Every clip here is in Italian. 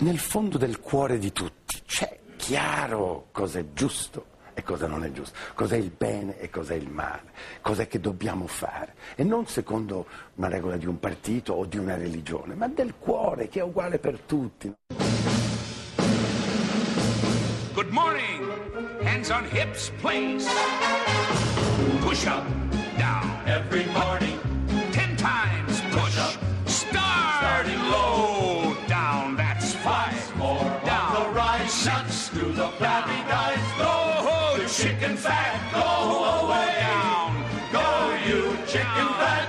Nel fondo del cuore di tutti c'è chiaro cosa è giusto e cosa non è giusto, cos'è il bene e cos'è il male, cos'è che dobbiamo fare. E non secondo una regola di un partito o di una religione, ma del cuore che è uguale per tutti. Good morning. Hands on hips, please. Push up, down. Every morning. Do the guys. Go, the chicken fat. Go away. Down. Go, you chicken fat.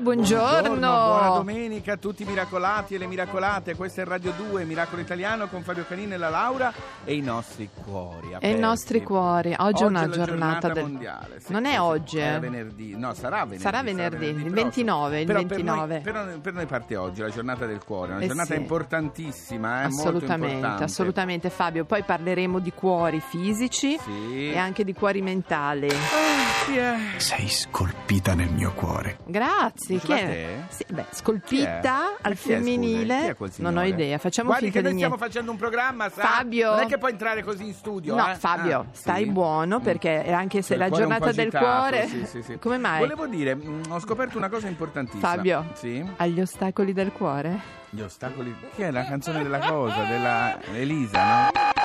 Allora, buongiorno. buona domenica a tutti i miracolati e le miracolate. Questo è Radio 2, Miracolo Italiano con Fabio Canini e la Laura e i nostri cuori. E i aperti. nostri cuori. Oggi è una la giornata del- mondiale. sì, Non è oggi, eh. È venerdì. No, sarà venerdì. Sarà venerdì, il prossimo. 29, il Però 29. Per noi, per, per noi parte oggi, la giornata del cuore. Una Eh giornata sì. importantissima, eh, assolutamente, assolutamente Fabio. Poi parleremo di cuori fisici Sì. e anche di cuori mentali. Chi è? Sei scolpita nel mio cuore. Grazie. Chi è? te? Sì, beh, Chi è? scolpita al chi è, femminile. Chi è quel non ho idea, facciamo Guardi che noi stiamo facendo un programma, sa? Fabio. Non è che puoi entrare così in studio, No, eh? Fabio, Ah, stai sì. buono Mm. perché anche se la è un giornata del agitato, cuore. sì, sì, sì. Come mai? Volevo dire, mm, ho scoperto una cosa importantissima. Fabio, Sì? agli ostacoli del cuore? Gli ostacoli. Che è la canzone della cosa? Della Elisa, no?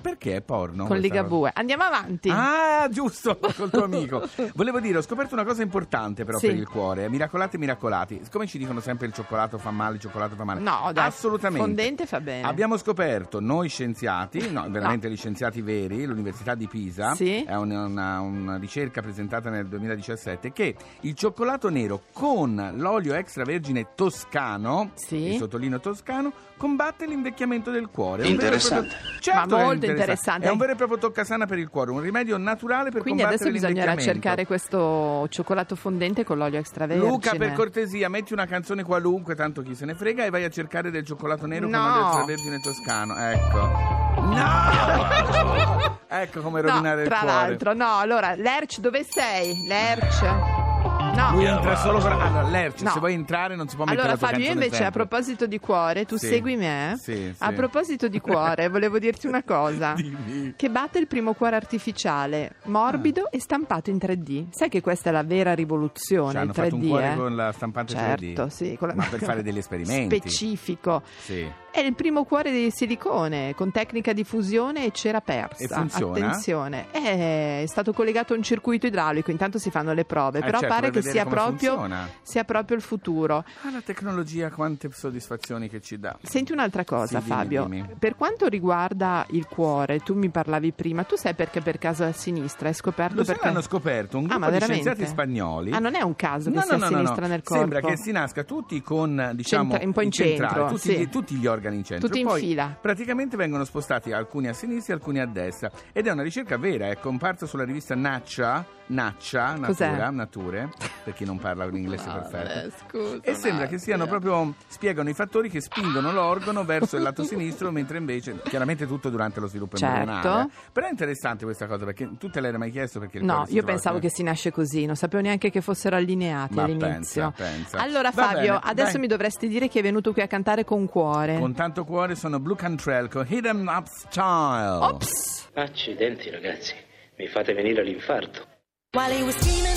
Ma perché è porno? Con questa Ligabue. Andiamo avanti. Ah, giusto, col tuo amico. Volevo dire, ho scoperto una cosa importante però Sì. per il cuore. Miracolate e miracolati. Siccome ci dicono sempre il cioccolato fa male, il cioccolato fa male. No, dai, Assolutamente. fondente fa bene. Abbiamo scoperto, noi scienziati, no, veramente gli scienziati veri, l'Università di Pisa, Sì. è una, una- una ricerca presentata nel 2017, che il cioccolato nero con l'olio extravergine toscano, Sì. e sottolineo toscano, combatte l'invecchiamento del cuore. È un vero Interessante. proprio- Certo Ma che è molto interessante. È un vero e proprio toccasana per il cuore, un rimedio naturale per Quindi adesso combattere bisognerà l'invecchiamento. cercare questo cioccolato fondente con l'olio extravergine. Luca, per cortesia, metti una canzone qualunque, tanto chi se ne frega, e vai a cercare del cioccolato nero No. con olio extravergine toscano. Ecco. No! ecco come No, rovinare il tra cuore. l'altro, no. Allora, Lerch, dove sei? Lerch. No. Lui entra solo per... Allora, Lerch, No. se vuoi entrare non si può mettere Allora la tua Fabio, io invece a sempre. proposito di cuore, tu Sì. segui me? Sì, A sì. proposito di cuore, volevo dirti una cosa. Dimmi. Che batte il primo cuore artificiale, morbido Ah. e stampato in 3D. Sai che questa è la vera rivoluzione, Cioè, hanno il 3D, fatto un cuore eh? con la stampante certo, 3D. sì, con la- Ma per fare degli esperimenti. Specifico. Sì. È il primo cuore di silicone con tecnica di fusione e cera persa. E funziona? Attenzione, è stato collegato a un circuito idraulico, intanto si fanno le prove, Eh, però certo, pare per che sia proprio, sia proprio il futuro. Ah, la tecnologia, quante soddisfazioni che ci dà. Senti un'altra cosa, Sì, dimmi, Fabio. dimmi. Per quanto riguarda il cuore, tu mi parlavi prima, tu sai perché per caso è a sinistra? Hai scoperto Lo perché? l'hanno scoperto un Ah, gruppo ma di scienziati spagnoli. Ah, non è un caso che No, sia no, a no, sinistra nel corpo. Sembra che si nasca tutti con, diciamo, Centra- un po' in centrale, centro, tutti, sì. gli, tutti gli organi in centro. Tutti in Poi fila. praticamente vengono spostati alcuni a sinistra e alcuni a destra. Ed è una ricerca vera, è comparsa sulla rivista Naccia, Naccia? Natura, Nature, per chi non parla un inglese Vabbè, perfetto. scusa, E sembra che siano proprio, spiegano i fattori che spingono l'organo verso il lato sinistro, mentre invece, chiaramente tutto durante lo sviluppo Certo. embrionale. eh. Però è interessante questa cosa, perché tu te l'hai mai chiesto perché il No, io pensavo che si nasce così, non sapevo neanche che fossero allineati Ma all'inizio. pensa, pensa. Allora Va Fabio, bene, adesso dai. mi dovresti dire che è venuto qui a cantare con cuore. Con tanto cuore sono Blue Cantrell con Hit 'em Up Style. Ops! Accidenti ragazzi, mi fate venire l'infarto. While he was steaming,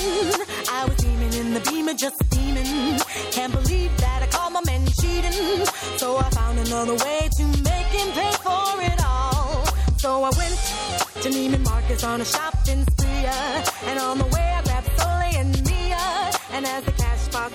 I was steaming in the beamer, just steaming. Can't believe that I caught my man cheating. So I found another way to make him pay for it all. So I went to Neiman Marcus on a shopping spree. uh, And on the way I grabbed Soleil and Mia. And as the cash box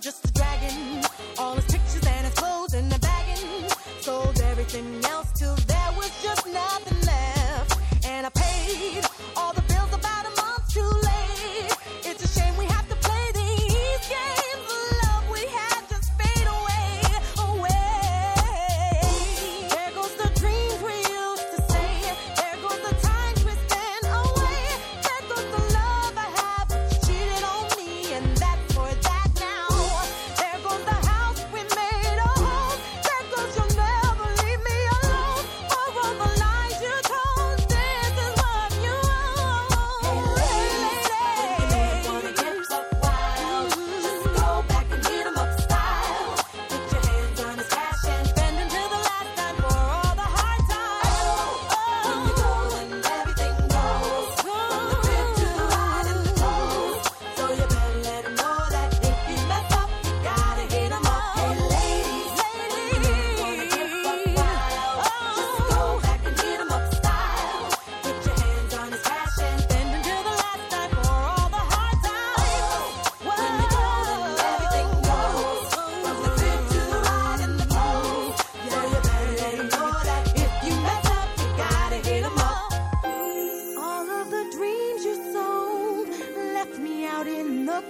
just a dragon. all his pictures and his clothes in the bagging. Sold everything else till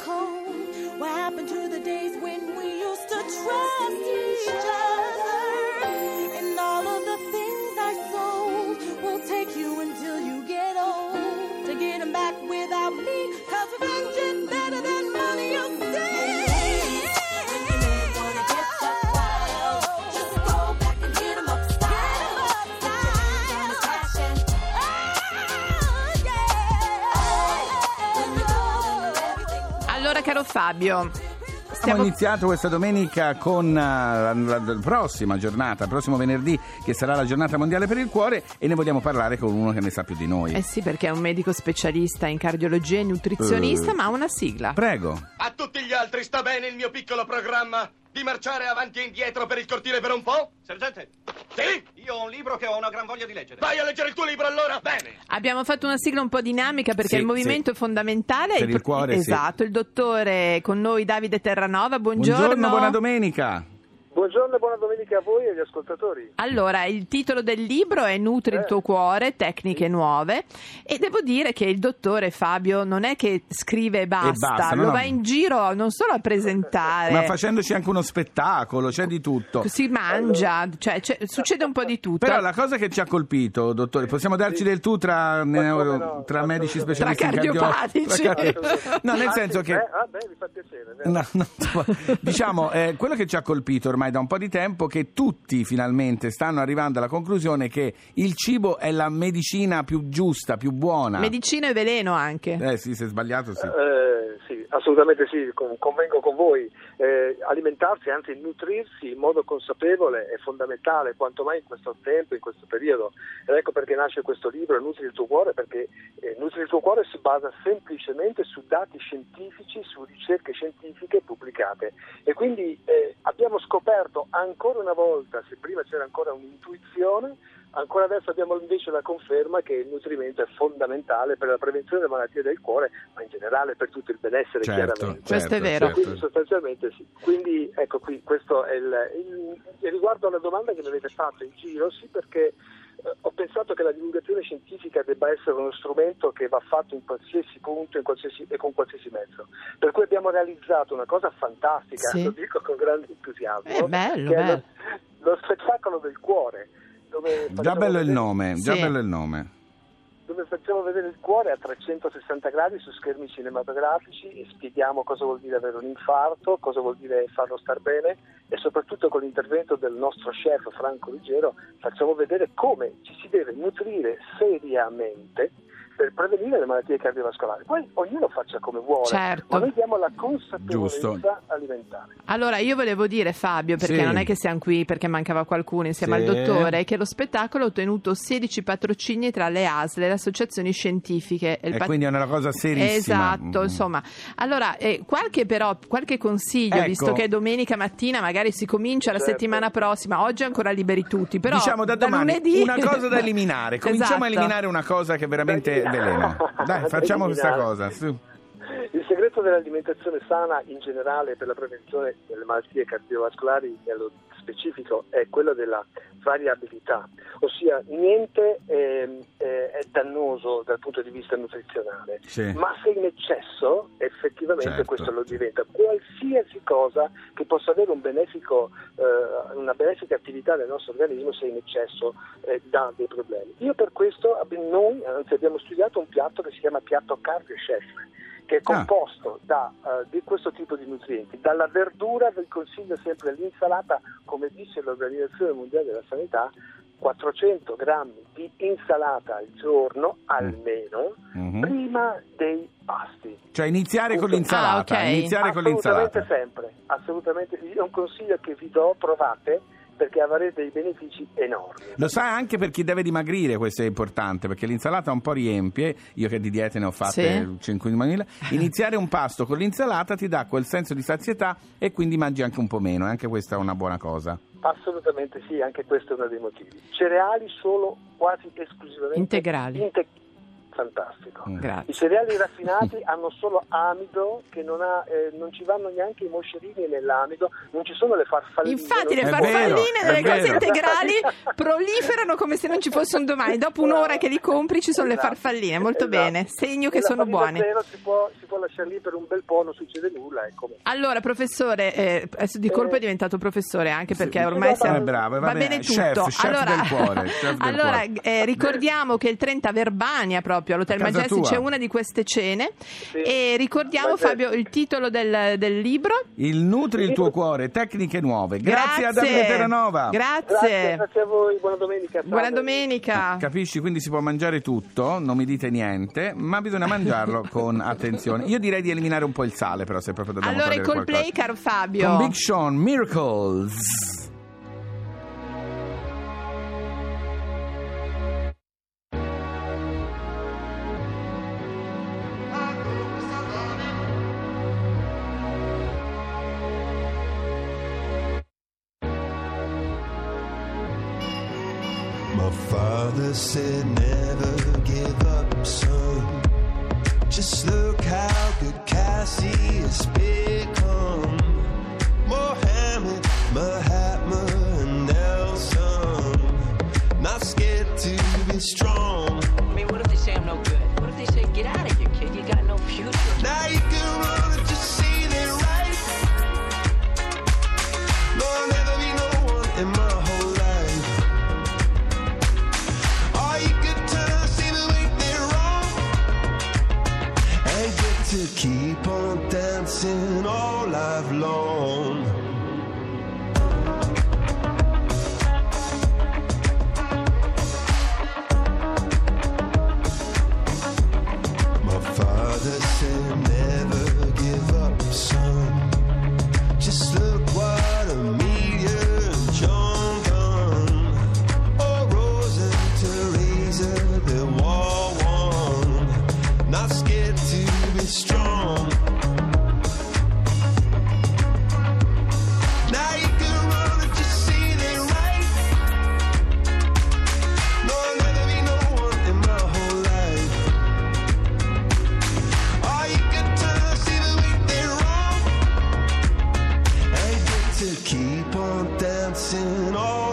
cold. Allora, caro Fabio, Abbiamo iniziato questa domenica con eh, la, la- la prossima giornata, il prossimo venerdì, che sarà la giornata mondiale per il cuore, e ne vogliamo parlare con uno che ne sa più di noi. Eh sì, perché è un medico specialista in cardiologia e nutrizionista, Eh. ma ha una sigla. Prego. A tutti gli altri sta bene il mio piccolo programma di marciare avanti e indietro per il cortile per un po'? Sergente? Sì? Io ho un libro che ho una gran voglia di leggere. Vai a leggere il tuo libro allora? Bene! Abbiamo fatto una sigla un po' dinamica perché Sì, il movimento sì. è fondamentale. Per il cuore, sì. Esatto, il dottore con noi Davide Terranova, buongiorno. Buongiorno, buona domenica. Buongiorno e buona domenica a voi e agli ascoltatori. Allora, il titolo del libro è Nutri il Eh. tuo cuore, tecniche nuove e devo dire che il dottore Fabio non è che scrive e basta, basta, no, lo no. va in giro non solo a presentare, Ma facendoci anche uno spettacolo, c'è di tutto. si mangia, cioè c'è- succede un po' di tutto. Però la cosa che ci ha colpito, dottore, possiamo darci del tu tra, neuro- no, tra medici specialisti Tra cardiopatici. tra No, nel Ah, senso sì, che... eh, ah, beh, mi fa piacere. No, no, diciamo, eh, quello che ci ha colpito ormai da un po' di tempo che tutti finalmente stanno arrivando alla conclusione che il cibo è la medicina più giusta, più buona. Medicina e veleno anche. eh sì, se è sbagliato sì. Eh, sì, assolutamente sì, con- convengo con voi. Eh, alimentarsi, anzi nutrirsi in modo consapevole è fondamentale, quanto mai in questo tempo, in questo periodo. Ed ecco perché nasce questo libro, Nutri il tuo cuore, perché eh, Nutri il tuo cuore si basa semplicemente su dati scientifici, su ricerche scientifiche pubblicate. E quindi eh, abbiamo scoperto ancora una volta, se prima c'era ancora un'intuizione, Ancora adesso abbiamo invece la conferma che il nutrimento è fondamentale per la prevenzione delle malattie del cuore, ma in generale per tutto il benessere Certo, chiaramente. Questo è certo, vero. certo. Quindi sostanzialmente sì. Quindi ecco qui, questo è il, il- riguardo alla domanda che mi avete fatto in giro, sì perché eh, ho pensato che la divulgazione scientifica debba essere uno strumento che va fatto in qualsiasi punto in qualsiasi- e con qualsiasi mezzo. Per cui abbiamo realizzato una cosa fantastica, Sì. lo dico con grande entusiasmo, È bello, che è bello. lo, lo spettacolo del cuore. Dove Già bello il vedere- nome, già Sì. bello il nome. dove facciamo vedere il cuore a 360 gradi su schermi cinematografici e spieghiamo cosa vuol dire avere un infarto, cosa vuol dire farlo star bene e soprattutto con l'intervento del nostro chef Franco Ruggero facciamo vedere come ci si deve nutrire seriamente per prevenire le malattie cardiovascolari. Poi ognuno faccia come vuole, Certo. ma noi diamo la consapevolezza Giusto. alimentare. Allora, io volevo dire, Fabio, perché Sì. non è che siamo qui perché mancava qualcuno insieme Sì. al dottore, che lo spettacolo ha ottenuto 16 patrocini tra le ASL, le associazioni scientifiche. E pat- quindi è una cosa serissima. Esatto, Mm. insomma. Allora, eh, qualche però, qualche consiglio, Ecco. visto che è domenica mattina, magari si comincia la Certo. settimana prossima, oggi è ancora liberi tutti, però diciamo da domani lunedì... una cosa da eliminare. Cominciamo a Esatto. eliminare una cosa che veramente Da veleno. Dai, Da facciamo questa cosa. su. Il concetto dell'alimentazione sana in generale per la prevenzione delle malattie cardiovascolari nello specifico è quello della variabilità, ossia niente ehm, eh, è dannoso dal punto di vista nutrizionale, Sì. ma se in eccesso effettivamente Certo. questo lo diventa. Qualsiasi cosa che possa avere un benefico, eh, una benefica attività nel nostro organismo se in eccesso eh, dà dei problemi. Io per questo noi anzi, abbiamo studiato un piatto che si chiama piatto cardio chef che è Ah. composto da eh, di questo tipo di nutrienti. Dalla verdura vi consiglio sempre l'insalata, come dice l'Organizzazione Mondiale della Sanità, 400 grammi di insalata al giorno almeno Mhm. prima dei pasti. Cioè iniziare con Appunto. l'insalata, Ah, ok. iniziare con Assolutamente l'insalata. sempre, assolutamente. È un consiglio che vi do, provate perché avrete dei benefici enormi. Lo sai anche per chi deve dimagrire, questo è importante, perché l'insalata un po' riempie, io che di diete ne ho fatte Sì. 5.000, iniziare un pasto con l'insalata ti dà quel senso di sazietà e quindi mangi anche un po' meno, e anche questa è una buona cosa. Assolutamente sì, anche questo è uno dei motivi. Cereali solo quasi esclusivamente Integrali. inte- fantastico. Mm. I Grazie. cereali raffinati hanno solo amido che non, ha, eh, non ci vanno neanche i moscerini nell'amido, non ci sono le farfalline. Infatti le farfalline vero, delle cose integrali proliferano come se non ci fosse un domani. Dopo un'ora che li compri ci sono le Esatto. farfalline, molto Esatto. bene, segno che Nella sono buone. zero Si può, si può lasciare lì per un bel po', non succede nulla. Ecco. Allora, professore, eh, di colpo è diventato professore anche perché sì, ormai siamo... eh, bravo, va va bene, bene chef, tutto. chef allora, del cuore, chef del allora, cuore. eh, ricordiamo che il 30 Verbania proprio all'Hotel A casa Majestic tua. c'è una di queste cene e ricordiamo Majestic. Fabio il titolo del, del libro. Il Nutri il tuo cuore, tecniche nuove. Grazie, a Davide Terranova. Grazie, Grazie. grazie a voi, buona domenica. Buona domenica. Capisci? Quindi si può mangiare tutto, non mi dite niente, ma bisogna mangiarlo con attenzione. Io direi di eliminare un po' il sale, però se proprio dobbiamo Allora, i togliere Coldplay, caro Fabio. Con Big Sean, Miracles. Said, never give up, son. Just look how good Cassie has become. Mohammed, Mahatma, and Nelson. Not scared to be strong.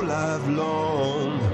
Life long.